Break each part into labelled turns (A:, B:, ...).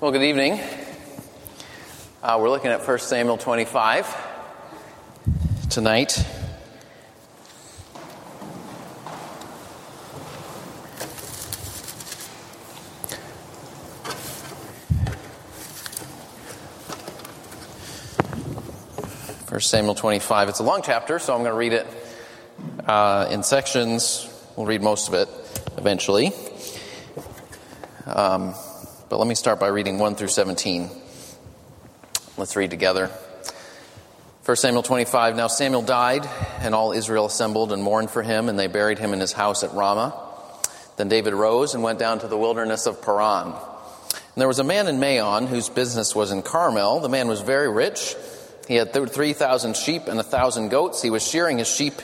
A: Well, good evening. Uh, we're looking at 1 Samuel 25 tonight. First Samuel 25. It's a long chapter, so I'm going to read it uh, in sections. We'll read most of it eventually. Um, but let me start by reading 1 through 17. Let's read together. 1 Samuel 25 Now Samuel died, and all Israel assembled and mourned for him, and they buried him in his house at Ramah. Then David rose and went down to the wilderness of Paran. And there was a man in Maon whose business was in Carmel. The man was very rich. He had 3,000 sheep and a 1,000 goats. He was shearing his sheep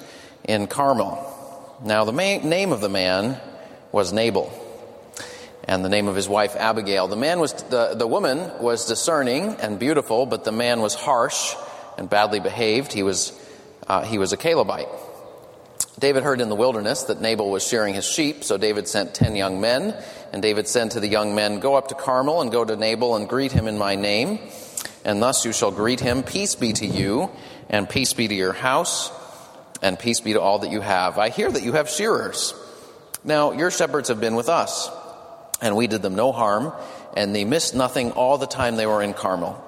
A: in Carmel. Now, the name of the man was Nabal and the name of his wife Abigail. The man was the, the woman was discerning and beautiful, but the man was harsh and badly behaved. He was uh, he was a Calebite. David heard in the wilderness that Nabal was shearing his sheep, so David sent ten young men, and David said to the young men, Go up to Carmel and go to Nabal and greet him in my name, and thus you shall greet him, Peace be to you, and peace be to your house, and peace be to all that you have. I hear that you have shearers. Now your shepherds have been with us and we did them no harm, and they missed nothing all the time they were in Carmel.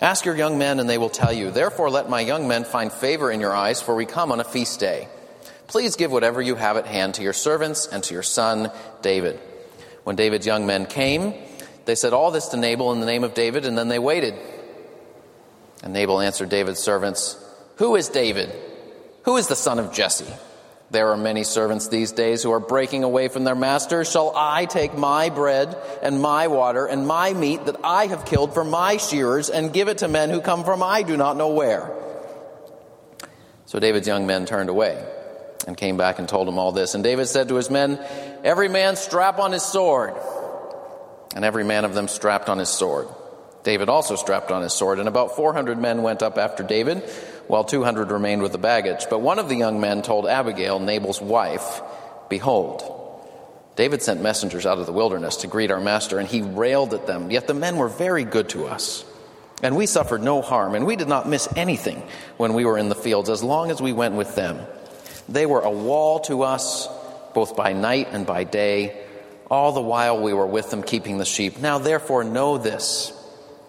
A: Ask your young men, and they will tell you. Therefore, let my young men find favor in your eyes, for we come on a feast day. Please give whatever you have at hand to your servants and to your son David. When David's young men came, they said all this to Nabal in the name of David, and then they waited. And Nabal answered David's servants, Who is David? Who is the son of Jesse? There are many servants these days who are breaking away from their masters. Shall I take my bread and my water and my meat that I have killed for my shearers and give it to men who come from I do not know where? So David's young men turned away and came back and told him all this. And David said to his men, Every man strap on his sword. And every man of them strapped on his sword. David also strapped on his sword, and about 400 men went up after David while 200 remained with the baggage. But one of the young men told Abigail, Nabal's wife, Behold, David sent messengers out of the wilderness to greet our master, and he railed at them. Yet the men were very good to us. And we suffered no harm, and we did not miss anything when we were in the fields, as long as we went with them. They were a wall to us, both by night and by day, all the while we were with them keeping the sheep. Now therefore know this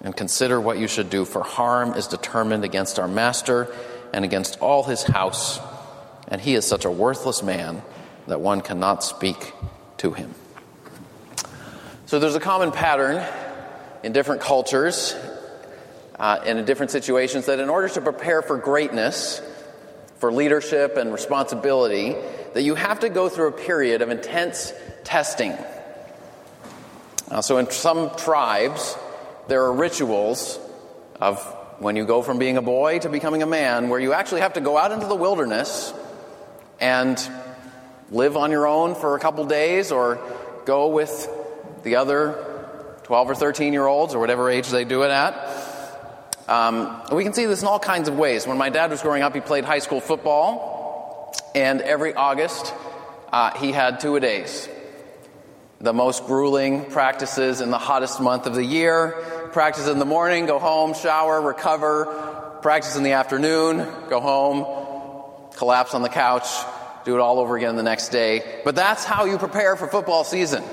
A: and consider what you should do, for harm is determined against our master and against all his house, and he is such a worthless man that one cannot speak to him. So there's a common pattern in different cultures uh, and in different situations that in order to prepare for greatness, for leadership and responsibility, that you have to go through a period of intense testing. Uh, so in some tribes, there are rituals of when you go from being a boy to becoming a man where you actually have to go out into the wilderness and live on your own for a couple days or go with the other 12 or 13 year olds or whatever age they do it at. Um, we can see this in all kinds of ways. When my dad was growing up, he played high school football, and every August uh, he had two a days. The most grueling practices in the hottest month of the year, practice in the morning, go home, shower, recover, practice in the afternoon, go home, collapse on the couch, do it all over again the next day. But that's how you prepare for football season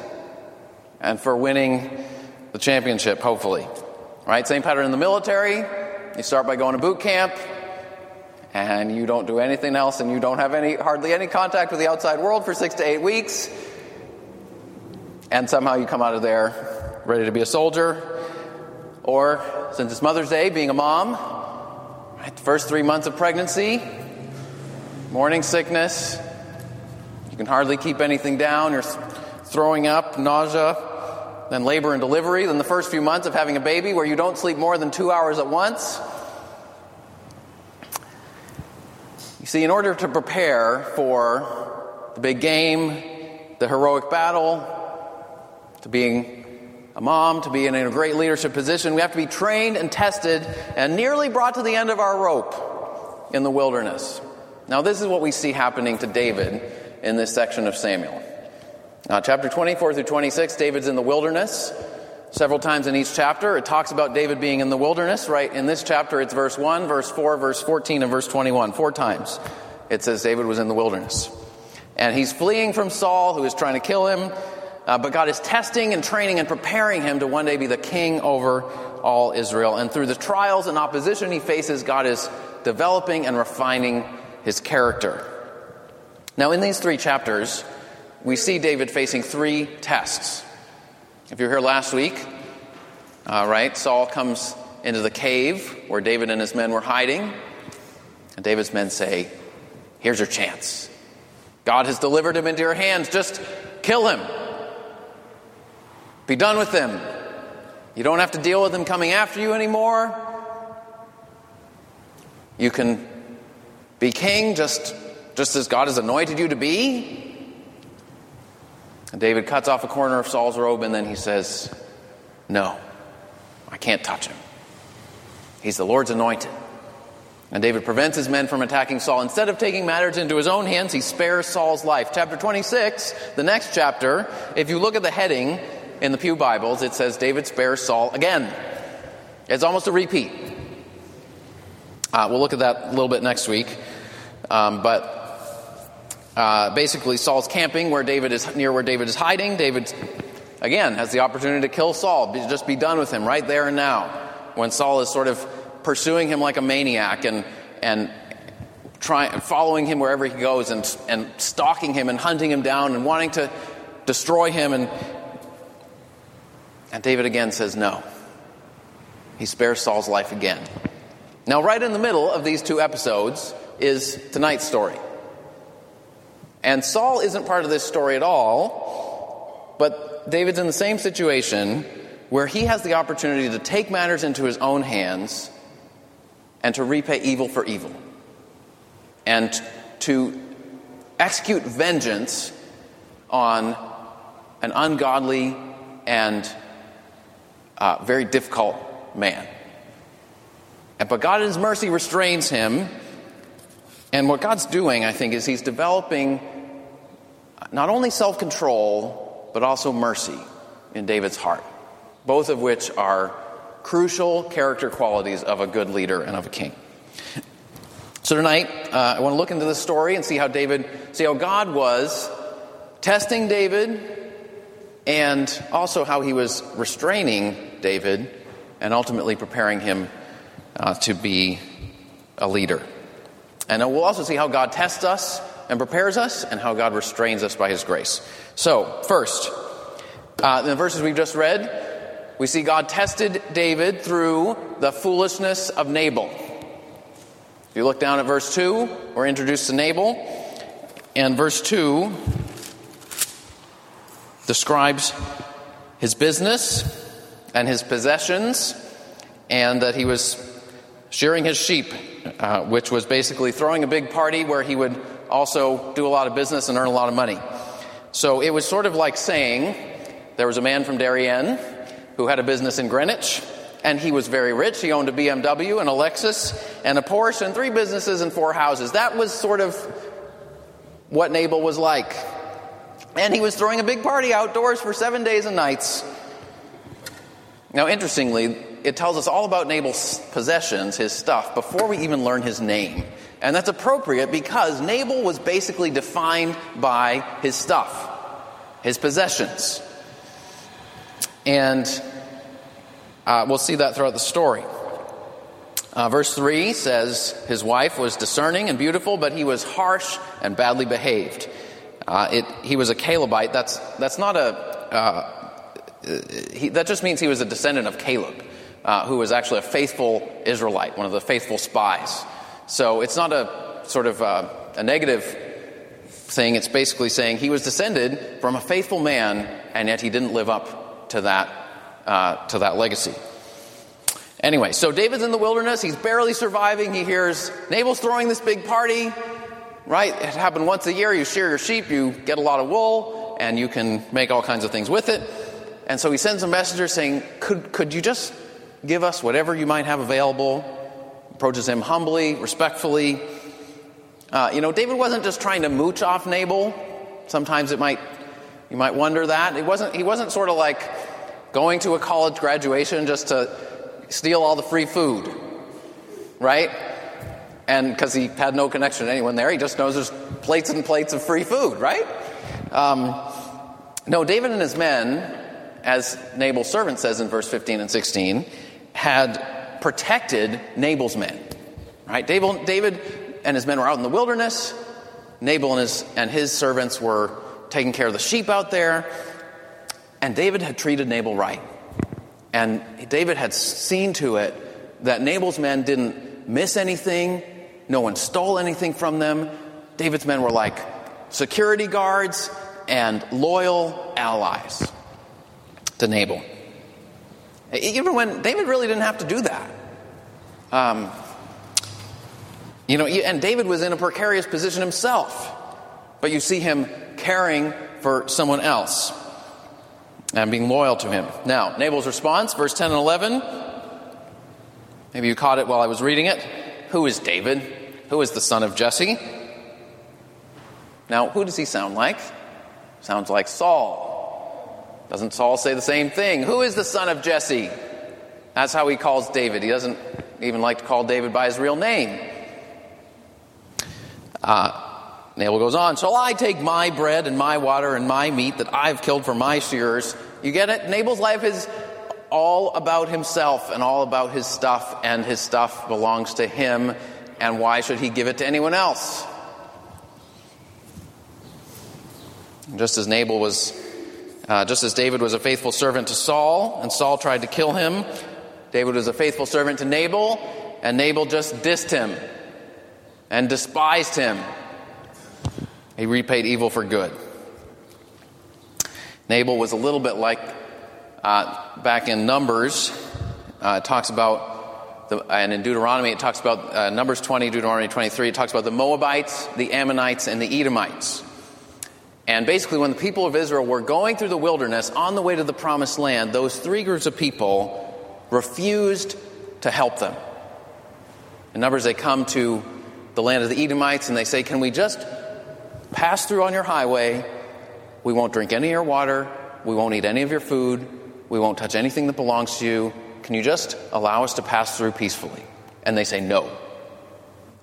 A: and for winning the championship, hopefully. Right? Same pattern in the military. You start by going to boot camp and you don't do anything else and you don't have any hardly any contact with the outside world for 6 to 8 weeks. And somehow you come out of there ready to be a soldier or, since it's Mother's Day, being a mom, right, the first three months of pregnancy, morning sickness, you can hardly keep anything down, you're throwing up, nausea, then labor and delivery, then the first few months of having a baby where you don't sleep more than two hours at once. You see, in order to prepare for the big game, the heroic battle, to being a mom, to be in a great leadership position, we have to be trained and tested and nearly brought to the end of our rope in the wilderness. Now, this is what we see happening to David in this section of Samuel. Now, chapter 24 through 26, David's in the wilderness. several times in each chapter. It talks about David being in the wilderness, right? In this chapter, it's verse 1, verse 4, verse 14, and verse 21. Four times it says David was in the wilderness. And he's fleeing from Saul, who is trying to kill him. Uh, but God is testing and training and preparing him to one day be the king over all Israel. And through the trials and opposition he faces, God is developing and refining his character. Now, in these three chapters, we see David facing three tests. If you were here last week, uh, right, Saul comes into the cave where David and his men were hiding. And David's men say, Here's your chance. God has delivered him into your hands. Just kill him. Be done with them. You don't have to deal with them coming after you anymore. You can be king just, just as God has anointed you to be. And David cuts off a corner of Saul's robe and then he says, No, I can't touch him. He's the Lord's anointed. And David prevents his men from attacking Saul. Instead of taking matters into his own hands, he spares Saul's life. Chapter 26, the next chapter, if you look at the heading in the Pew Bibles, it says David spares Saul again. It's almost a repeat. Uh, we'll look at that a little bit next week. Um, but uh, basically, Saul's camping where David is near where David is hiding. David, again, has the opportunity to kill Saul. Just be done with him right there and now. When Saul is sort of pursuing him like a maniac and and trying following him wherever he goes and and stalking him and hunting him down and wanting to destroy him and and David again says no. He spares Saul's life again. Now, right in the middle of these two episodes is tonight's story. And Saul isn't part of this story at all, but David's in the same situation where he has the opportunity to take matters into his own hands and to repay evil for evil and to execute vengeance on an ungodly and uh, very difficult man. And, but God in His mercy restrains him and what God's doing, I think, is He's developing not only self control, but also mercy in David's heart, both of which are crucial character qualities of a good leader and of a king. So tonight, uh, I want to look into this story and see how David, see how God was testing David and also how he was restraining David and ultimately preparing him uh, to be a leader. And we'll also see how God tests us and prepares us, and how God restrains us by His grace. So, first, uh, in the verses we've just read, we see God tested David through the foolishness of Nabal. If you look down at verse 2, we're introduced to Nabal, and verse 2 describes his business and his possessions, and that he was shearing his sheep uh, which was basically throwing a big party where he would also do a lot of business and earn a lot of money. So it was sort of like saying there was a man from Darien who had a business in Greenwich, and he was very rich. He owned a BMW and a Lexus and a Porsche and three businesses and four houses. That was sort of what Nabal was like. And he was throwing a big party outdoors for seven days and nights. Now, interestingly, it tells us all about Nabal's possessions, his stuff, before we even learn his name. And that's appropriate because Nabal was basically defined by his stuff, his possessions. And uh, we'll see that throughout the story. Uh, verse 3 says his wife was discerning and beautiful, but he was harsh and badly behaved. Uh, it, he was a Calebite. That's, that's not a. Uh, he, that just means he was a descendant of Caleb uh, who was actually a faithful Israelite, one of the faithful spies. So it's not a sort of uh, a negative thing. It's basically saying he was descended from a faithful man, and yet he didn't live up to that uh, to that legacy. Anyway, so David's in the wilderness. He's barely surviving. He hears Nabal's throwing this big party. Right? It happened once a year. You shear your sheep, you get a lot of wool, and you can make all kinds of things with it. And so he sends a messenger saying, Could, could you just give us whatever you might have available. Approaches him humbly, respectfully. Uh, you know, David wasn't just trying to mooch off Nabal. Sometimes it might, you might wonder that. It wasn't, he wasn't sort of like going to a college graduation just to steal all the free food, right? And because he had no connection to anyone there, he just knows there's plates and plates of free food, right? Um, no, David and his men, as Nabal's servant says in verse 15 and 16, had protected Nabal's men. Right? David, David and his men were out in the wilderness. Nabal and his, and his servants were taking care of the sheep out there. And David had treated Nabal right. And David had seen to it that Nabal's men didn't miss anything, no one stole anything from them. David's men were like security guards and loyal allies to Nabal. Even when David really didn't have to do that. Um, you know, and David was in a precarious position himself, but you see him caring for someone else and being loyal to him. Now, Nabal's response, verse 10 and 11. Maybe you caught it while I was reading it. Who is David? Who is the son of Jesse? Now, who does he sound like? Sounds like Saul. Doesn't Saul say the same thing? Who is the son of Jesse? That's how he calls David. He doesn't even like to call David by his real name. Uh, Nabal goes on, Shall I take my bread and my water and my meat that I've killed for my shearers? You get it? Nabal's life is all about himself and all about his stuff, and his stuff belongs to him, and why should he give it to anyone else? Just as Nabal was, uh, just as David was a faithful servant to Saul, and Saul tried to kill him, David was a faithful servant to Nabal, and Nabal just dissed him and despised him. He repaid evil for good. Nabal was a little bit like uh, back in Numbers, uh, talks about, the, and in Deuteronomy, it talks about uh, Numbers 20, Deuteronomy 23, it talks about the Moabites, the Ammonites, and the Edomites. And basically, when the people of Israel were going through the wilderness on the way to the promised land, those three groups of people refused to help them. In Numbers, they come to the land of the Edomites and they say, Can we just pass through on your highway? We won't drink any of your water. We won't eat any of your food. We won't touch anything that belongs to you. Can you just allow us to pass through peacefully? And they say, No,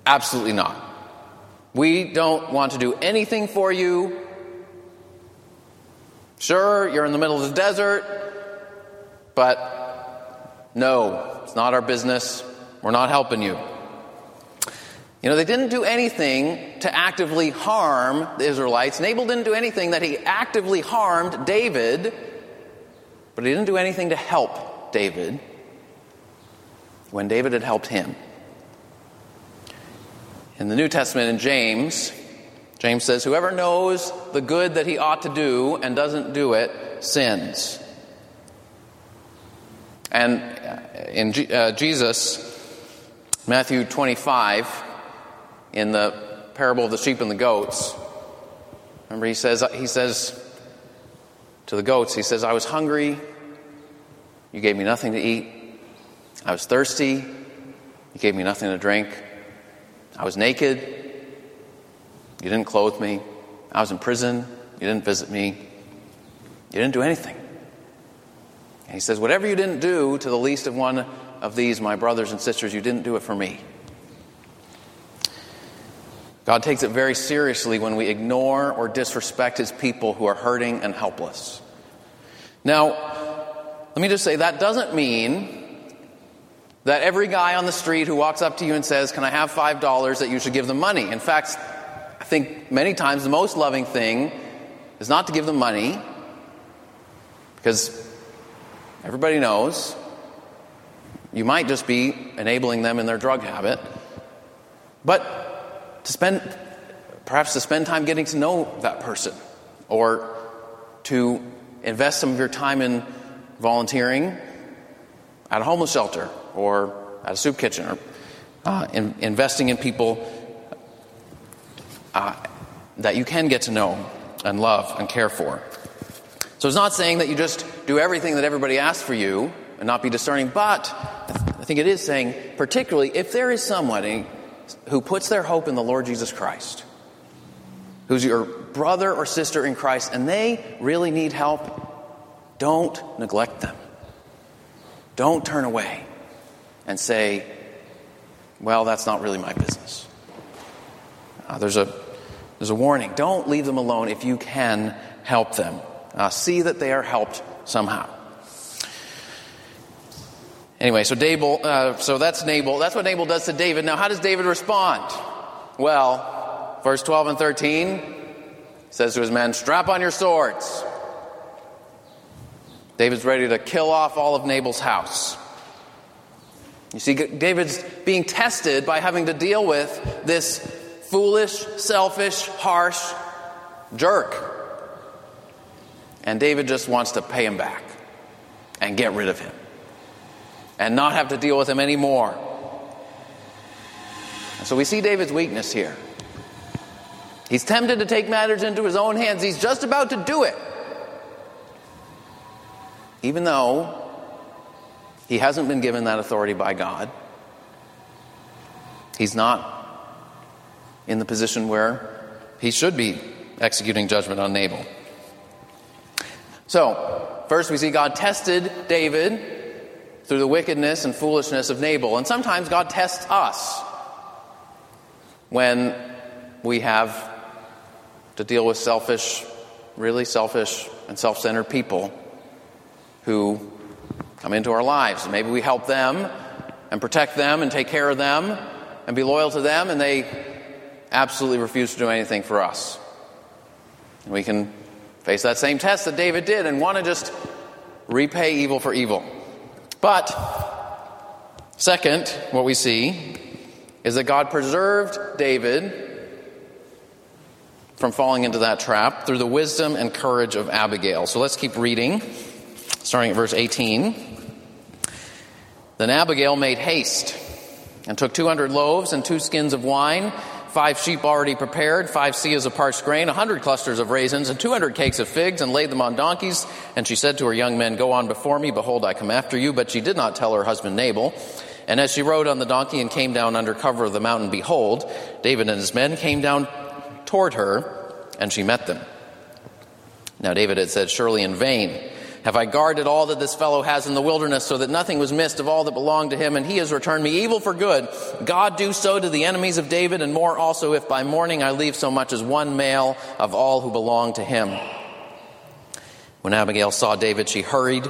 A: absolutely not. We don't want to do anything for you. Sure, you're in the middle of the desert, but no, it's not our business. We're not helping you. You know, they didn't do anything to actively harm the Israelites. Nabal didn't do anything that he actively harmed David, but he didn't do anything to help David when David had helped him. In the New Testament, in James, James says, Whoever knows the good that he ought to do and doesn't do it sins. And in G- uh, Jesus, Matthew 25, in the parable of the sheep and the goats, remember he says, he says to the goats, he says, I was hungry, you gave me nothing to eat. I was thirsty, you gave me nothing to drink. I was naked, you didn't clothe me. I was in prison. You didn't visit me. You didn't do anything. And he says, Whatever you didn't do to the least of one of these, my brothers and sisters, you didn't do it for me. God takes it very seriously when we ignore or disrespect his people who are hurting and helpless. Now, let me just say that doesn't mean that every guy on the street who walks up to you and says, Can I have $5 that you should give them money? In fact, I think many times the most loving thing is not to give them money because everybody knows you might just be enabling them in their drug habit, but to spend perhaps to spend time getting to know that person or to invest some of your time in volunteering at a homeless shelter or at a soup kitchen or uh, in, investing in people uh, that you can get to know and love and care for. So it's not saying that you just do everything that everybody asks for you and not be discerning, but I think it is saying, particularly if there is somebody who puts their hope in the Lord Jesus Christ, who's your brother or sister in Christ, and they really need help, Don't neglect them. Don't turn away and say, well, that's not really my business. Uh, there's, a, there's a warning. Don't leave them alone if you can help them. Uh, see that they are helped somehow. Anyway, so Nabal, uh, so that's Nabal. That's what Nabal does to David. Now, how does David respond? Well, verse 12 and 13 says to his men, Strap on your swords. David's ready to kill off all of Nabal's house. You see, David's being tested by having to deal with this foolish, selfish, harsh jerk. And David just wants to pay him back and get rid of him and not have to deal with him anymore. And so we see David's weakness here. He's tempted to take matters into his own hands. He's just about to do it. Even though he hasn't been given that authority by God, he's not in the position where he should be executing judgment on Nabal. So, first we see God tested David through the wickedness and foolishness of Nabal. And sometimes God tests us when we have to deal with selfish, really selfish and self centered people who come into our lives. Maybe we help them and protect them and take care of them and be loyal to them, and they absolutely refuse to do anything for us. We can face that same test that David did and want to just repay evil for evil. But, second, what we see is that God preserved David from falling into that trap through the wisdom and courage of Abigail. So let's keep reading, starting at verse 18. Then Abigail made haste and took 200 loaves and two skins of wine, five sheep already prepared, five seahs of parched grain, a hundred clusters of raisins, and 200 cakes of figs, and laid them on donkeys. And she said to her young men, Go on before me, behold, I come after you. But she did not tell her husband Nabal. And as she rode on the donkey and came down under cover of the mountain, behold, David and his men came down toward her, and she met them. Now David had said, Surely in vain have I guarded all that this fellow has in the wilderness, so that nothing was missed of all that belonged to him, and he has returned me evil for good. God do so to the enemies of David, and more also, if by morning I leave so much as one male of all who belong to him. When Abigail saw David, she hurried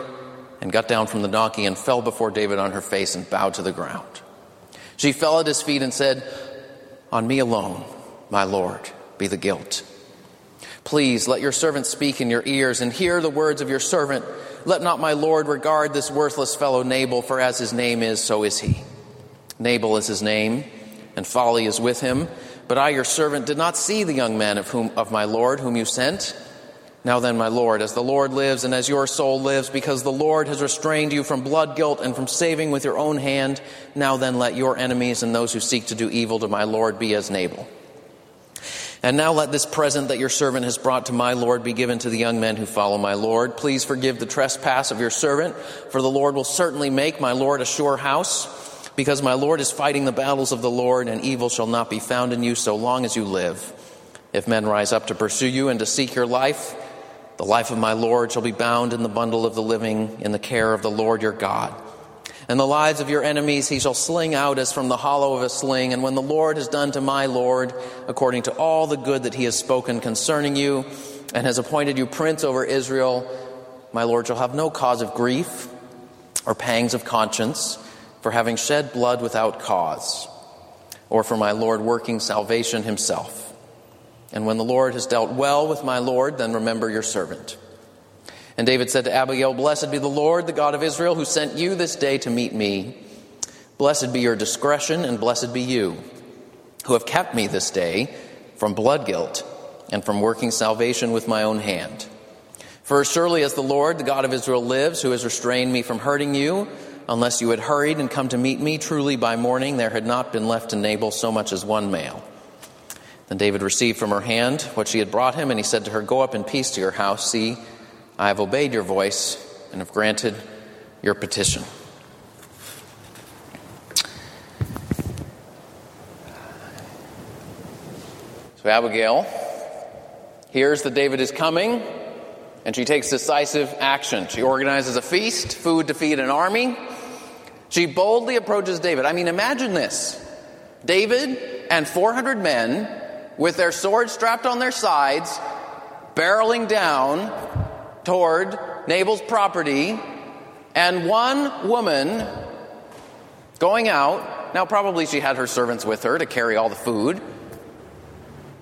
A: and got down from the donkey and fell before David on her face and bowed to the ground. She fell at his feet and said, On me alone, my Lord, be the guilt. Please let your servant speak in your ears and hear the words of your servant. Let not my Lord regard this worthless fellow Nabal, for as his name is, so is he. Nabal is his name, and folly is with him. But I, your servant, did not see the young man of whom of my Lord whom you sent. Now then, my Lord, as the Lord lives and as your soul lives, because the Lord has restrained you from blood guilt and from saving with your own hand, now then let your enemies and those who seek to do evil to my Lord be as Nabal. And now let this present that your servant has brought to my Lord be given to the young men who follow my Lord. Please forgive the trespass of your servant, for the Lord will certainly make my Lord a sure house, because my Lord is fighting the battles of the Lord, and evil shall not be found in you so long as you live. If men rise up to pursue you and to seek your life, the life of my Lord shall be bound in the bundle of the living in the care of the Lord your God. And the lives of your enemies he shall sling out as from the hollow of a sling. And when the Lord has done to my Lord, according to all the good that he has spoken concerning you, and has appointed you prince over Israel, my Lord shall have no cause of grief or pangs of conscience for having shed blood without cause, or for my Lord working salvation himself. And when the Lord has dealt well with my Lord, then remember your servant. And David said to Abigail, Blessed be the Lord, the God of Israel, who sent you this day to meet me. Blessed be your discretion, and blessed be you, who have kept me this day from blood guilt and from working salvation with my own hand. For as surely as the Lord, the God of Israel, lives, who has restrained me from hurting you, unless you had hurried and come to meet me, truly by morning there had not been left to Nabal so much as one male. Then David received from her hand what she had brought him, and he said to her, Go up in peace to your house. See, I have obeyed your voice and have granted your petition. So Abigail hears that David is coming, and she takes decisive action. She organizes a feast, food to feed an army. She boldly approaches David. I mean, imagine this David and 400 men with their swords strapped on their sides, barreling down toward Nabal's property, and one woman going out. Now, probably she had her servants with her to carry all the food.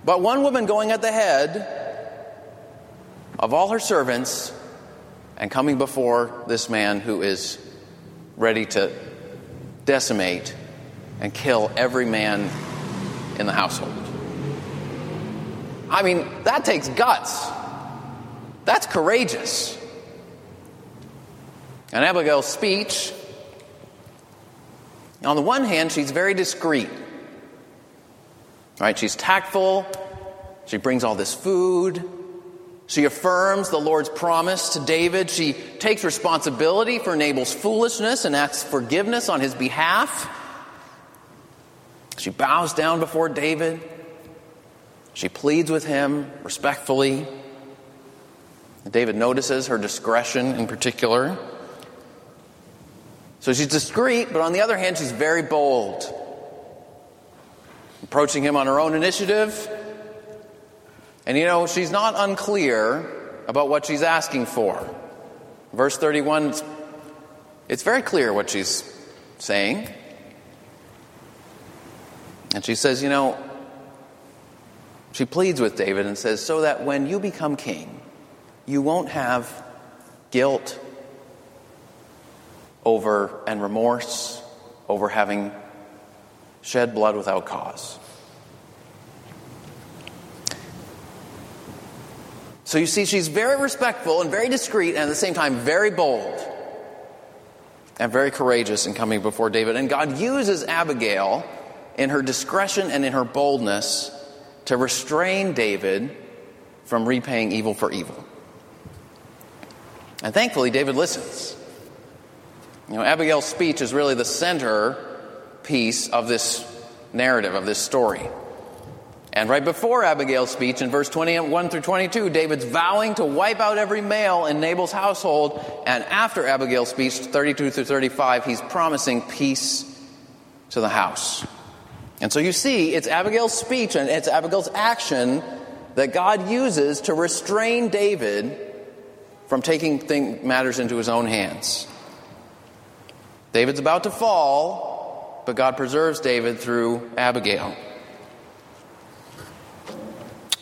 A: But one woman going at the head of all her servants and coming before this man who is ready to decimate and kill every man in the household. I mean, that takes guts. That's courageous. And Abigail's speech, on the one hand, she's very discreet. Right? She's tactful. She brings all this food. She affirms the Lord's promise to David. She takes responsibility for Nabal's foolishness and asks forgiveness on his behalf. She bows down before David. She pleads with him respectfully. David notices her discretion in particular. So she's discreet, but on the other hand, she's very bold. Approaching him on her own initiative. And you know, she's not unclear about what she's asking for. Verse 31, it's very clear what she's saying. And she says, you know, she pleads with David and says, so that when you become king, you won't have guilt over and remorse over having shed blood without cause. So you see, she's very respectful and very discreet, and at the same time, very bold and very courageous in coming before David. And God uses Abigail in her discretion and in her boldness to restrain David from repaying evil for evil. And thankfully, David listens. You know, Abigail's speech is really the center piece of this narrative, of this story. And right before Abigail's speech, in verse 21 through 22, David's vowing to wipe out every male in Nabal's household. And after Abigail's speech, 32 through 35, he's promising peace to the house. And so you see, it's Abigail's speech and it's Abigail's action that God uses to restrain David from taking thing, matters into his own hands. David's about to fall, but God preserves David through Abigail.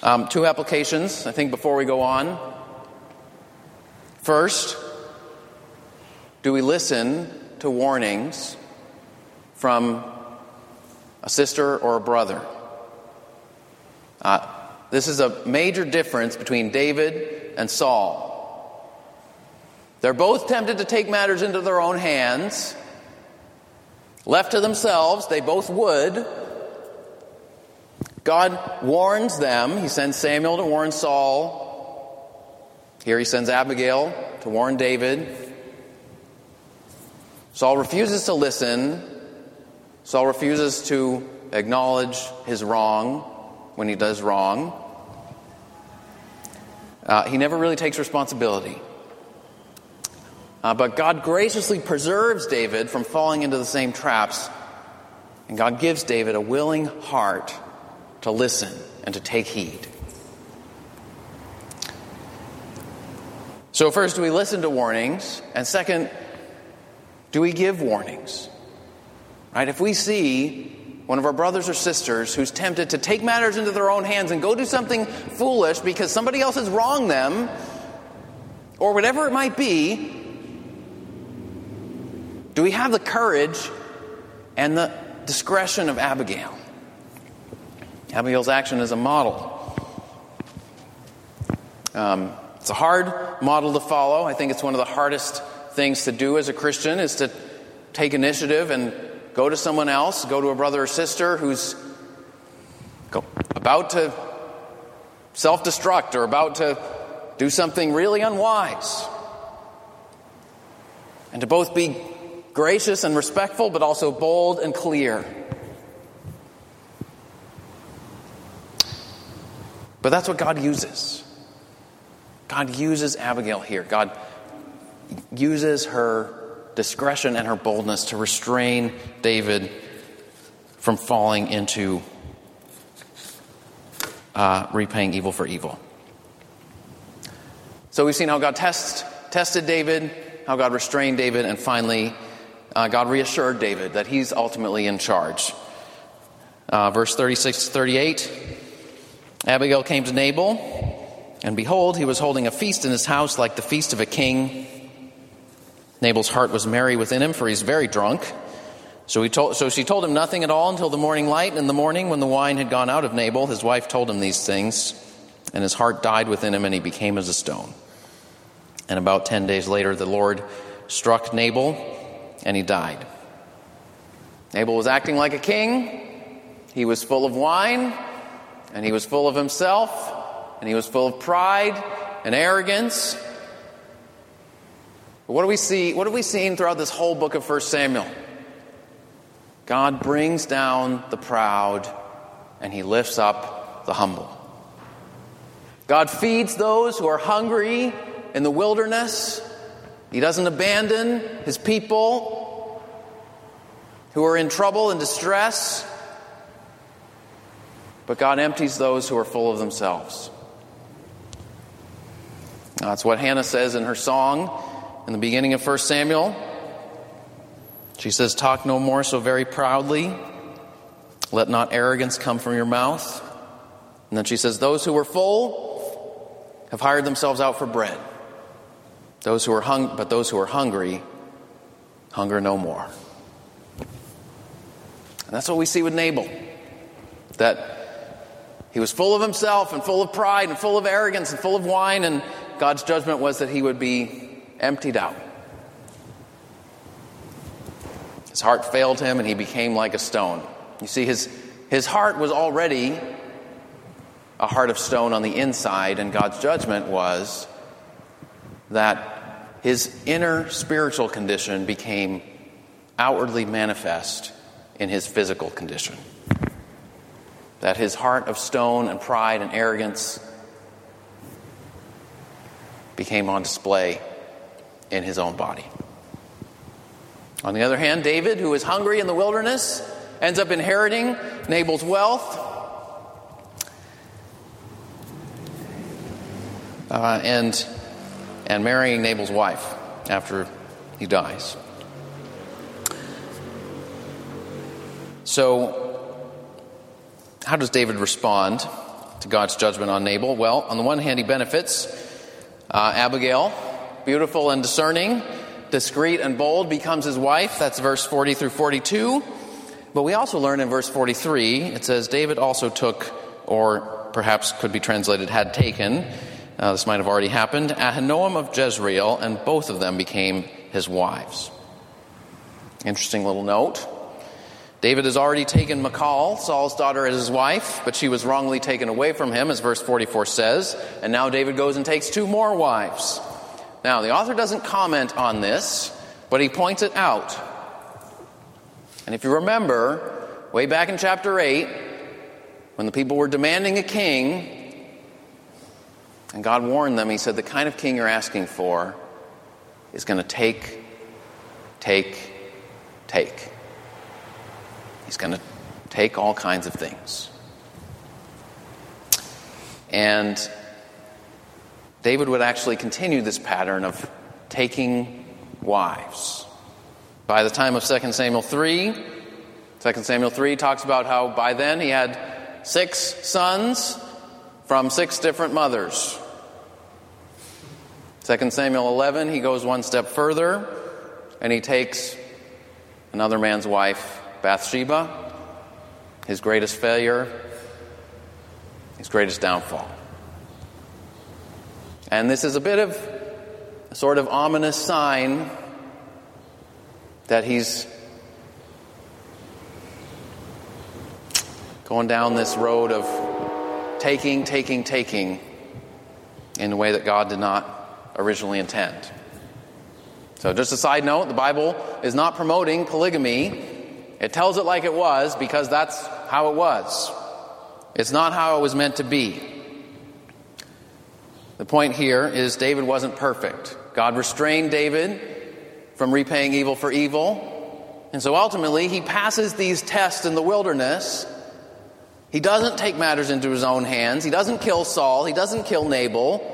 A: Um, two applications, I think, before we go on. First, do we listen to warnings from a sister or a brother. Uh, this is a major difference between David and Saul. They're both tempted to take matters into their own hands. Left to themselves, they both would. God warns them. He sends Samuel to warn Saul. Here he sends Abigail to warn David. Saul refuses to listen Saul refuses to acknowledge his wrong when he does wrong. Uh, he never really takes responsibility. Uh, but God graciously preserves David from falling into the same traps. And God gives David a willing heart to listen and to take heed. So, first, do we listen to warnings? And second, do we give warnings? Right? If we see one of our brothers or sisters who's tempted to take matters into their own hands and go do something foolish because somebody else has wronged them, or whatever it might be, do we have the courage and the discretion of Abigail? Abigail's action is a model. Um, it's a hard model to follow. I think it's one of the hardest things to do as a Christian is to take initiative and go to someone else, go to a brother or sister who's about to self destruct or about to do something really unwise. And to both be gracious and respectful, but also bold and clear. But that's what God uses. God uses Abigail here. God uses her discretion and her boldness to restrain David from falling into uh, repaying evil for evil. So we've seen how God test, tested David, how God restrained David, and finally, uh, God reassured David that he's ultimately in charge. Uh, verse 36 to 38 Abigail came to Nabal, and behold, he was holding a feast in his house like the feast of a king. Nabal's heart was merry within him, for he's very drunk. So, he told, so she told him nothing at all until the morning light. And in the morning, when the wine had gone out of Nabal, his wife told him these things, and his heart died within him, and he became as a stone. And about ten days later, the Lord struck Nabal, and he died. Nabal was acting like a king. He was full of wine, and he was full of himself, and he was full of pride and arrogance. But what do we see? What have we seen throughout this whole book of 1 Samuel? God brings down the proud and he lifts up the humble. God feeds those who are hungry in the wilderness. He doesn't abandon his people who are in trouble and distress. But God empties those who are full of themselves. That's what Hannah says in her song in the beginning of 1 Samuel. She says, Talk no more so very proudly. Let not arrogance come from your mouth. And then she says, Those who were full have hired themselves out for bread. Those who are hung- but those who are hungry hunger no more. And that's what we see with Nabal. That he was full of himself and full of pride and full of arrogance and full of wine, and God's judgment was that he would be emptied out. His heart failed him and he became like a stone. You see, his, his heart was already a heart of stone on the inside, and God's judgment was that his inner spiritual condition became outwardly manifest in his physical condition. That his heart of stone and pride and arrogance became on display in his own body. On the other hand, David, who is hungry in the wilderness, ends up inheriting Nabal's wealth. Uh, and, and marrying Nabal's wife after he dies. So, how does David respond to God's judgment on Nabal? Well, on the one hand, he benefits. Uh, Abigail, beautiful and discerning, discreet and bold, becomes his wife. That's verse 40 through 42. But we also learn in verse 43, it says, David also took, or perhaps could be translated, had taken, uh, this might have already happened, Ahinoam of Jezreel, and both of them became his wives. Interesting little note. David has already taken Michal, Saul's daughter, as his wife, but she was wrongly taken away from him, as verse 44 says. And now David goes and takes two more wives. Now, the author doesn't comment on this, but he points it out. And if you remember, way back in chapter 8, when the people were demanding a king, and God warned them, He said, The kind of king you're asking for is going to take, take, take. He's going to take all kinds of things. And David would actually continue this pattern of taking wives. By the time of 2 Samuel 3, 2 Samuel 3 talks about how by then he had six sons from six different mothers. 2 Samuel 11, he goes one step further and he takes another man's wife, Bathsheba, his greatest failure, his greatest downfall. And this is a bit of a sort of ominous sign that he's going down this road of taking, taking, taking in a way that God did not originally intend. So, just a side note the Bible is not promoting polygamy. It tells it like it was because that's how it was. It's not how it was meant to be. The point here is David wasn't perfect. God restrained David from repaying evil for evil. And so ultimately, he passes these tests in the wilderness. He doesn't take matters into his own hands. He doesn't kill Saul. He doesn't kill Nabal.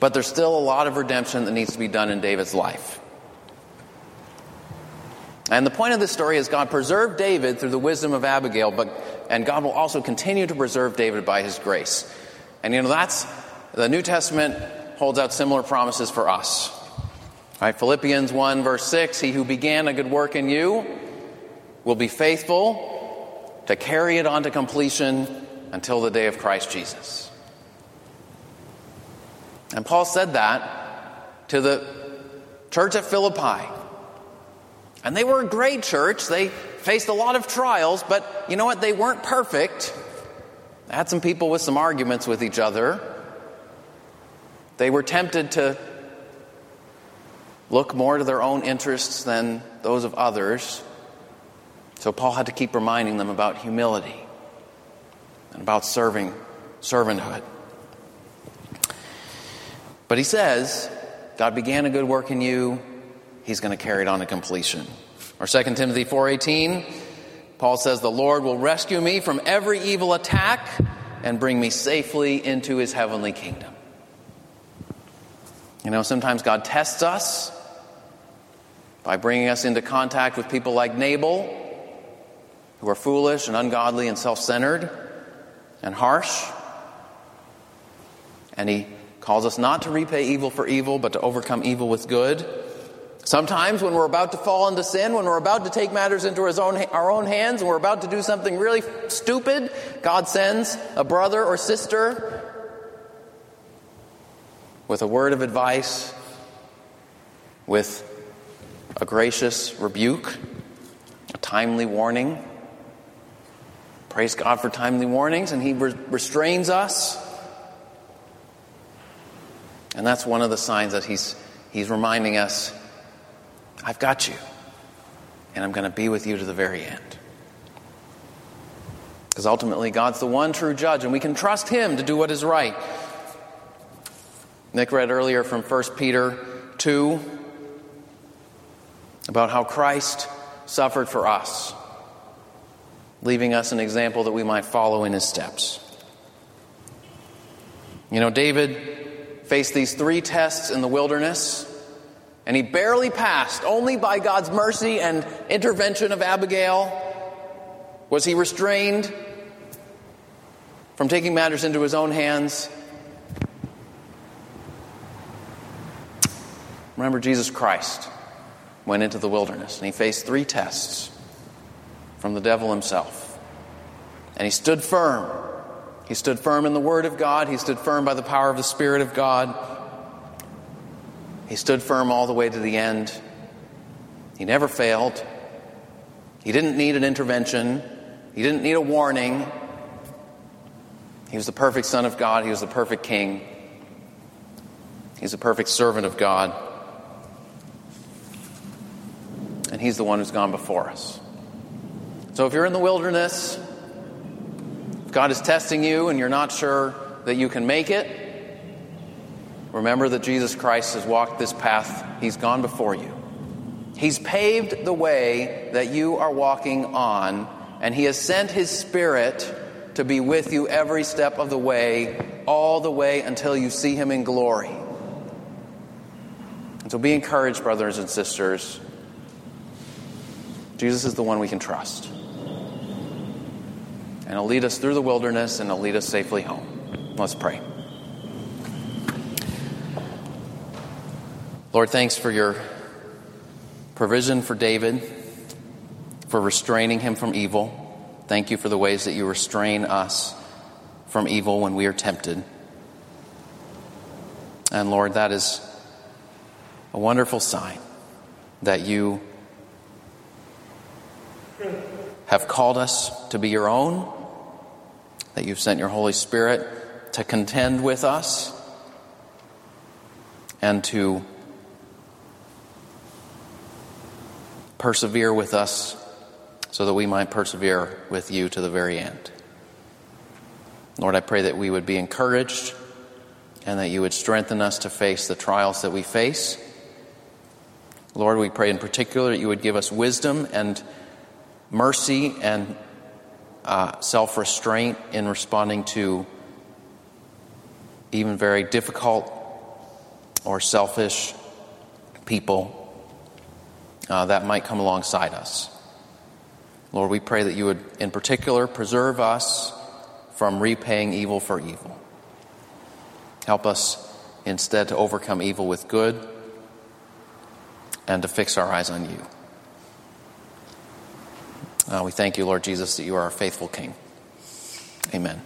A: But there's still a lot of redemption that needs to be done in David's life. And the point of this story is God preserved David through the wisdom of Abigail, but and God will also continue to preserve David by his grace. And you know that's the New Testament holds out similar promises for us. Right? Philippians 1 verse 6, he who began a good work in you will be faithful to carry it on to completion until the day of Christ Jesus. And Paul said that to the church at Philippi. And they were a great church. They faced a lot of trials, but you know what? They weren't perfect. They had some people with some arguments with each other. They were tempted to look more to their own interests than those of others. So Paul had to keep reminding them about humility and about serving, servanthood. But he says, God began a good work in you he's going to carry it on to completion. Or 2 Timothy 4:18, Paul says, "The Lord will rescue me from every evil attack and bring me safely into his heavenly kingdom." You know, sometimes God tests us by bringing us into contact with people like Nabal, who are foolish and ungodly and self centered and harsh. And he calls us not to repay evil for evil, but to overcome evil with good. Sometimes, when we're about to fall into sin, when we're about to take matters into own, our own hands, and we're about to do something really stupid, God sends a brother or sister with a word of advice, with a gracious rebuke, a timely warning. Praise God for timely warnings, and He restrains us. And that's one of the signs that He's, he's reminding us I've got you, and I'm going to be with you to the very end. Because ultimately, God's the one true judge, and we can trust Him to do what is right. Nick read earlier from 1 Peter 2 about how Christ suffered for us, leaving us an example that we might follow in his steps. You know, David faced these three tests in the wilderness and he barely passed, only by God's mercy and intervention of Abigail was he restrained from taking matters into his own hands. Remember, Jesus Christ went into the wilderness and he faced three tests from the devil himself. And he stood firm. He stood firm in the Word of God, he stood firm by the power of the Spirit of God. He stood firm all the way to the end. He never failed. He didn't need an intervention, he didn't need a warning. He was the perfect Son of God, he was the perfect King, he's the perfect servant of God. And he's the one who's gone before us. So if you're in the wilderness, God is testing you and you're not sure that you can make it, Remember that Jesus Christ has walked this path, He's gone before you. He's paved the way that you are walking on, and He has sent His Spirit to be with you every step of the way, all the way until you see Him in glory. And so be encouraged, brothers and sisters. Jesus is the one we can trust. And He'll lead us through the wilderness and He'll lead us safely home. Let's pray. Lord, thanks for your provision for David, for restraining him from evil. Thank you for the ways that you restrain us from evil when we are tempted. And Lord, that is a wonderful sign that you have called us to be your own, that you've sent your Holy Spirit to contend with us and to persevere with us so that we might persevere with you to the very end. Lord, I pray that we would be encouraged and that you would strengthen us to face the trials that we face. Lord, we pray in particular that you would give us wisdom and mercy and uh, self restraint in responding to even very difficult or selfish people uh, that might come alongside us. Lord, we pray that you would, in particular, preserve us from repaying evil for evil. Help us instead to overcome evil with good and to fix our eyes on you. Uh, we thank you, Lord Jesus, that you are our faithful King. Amen.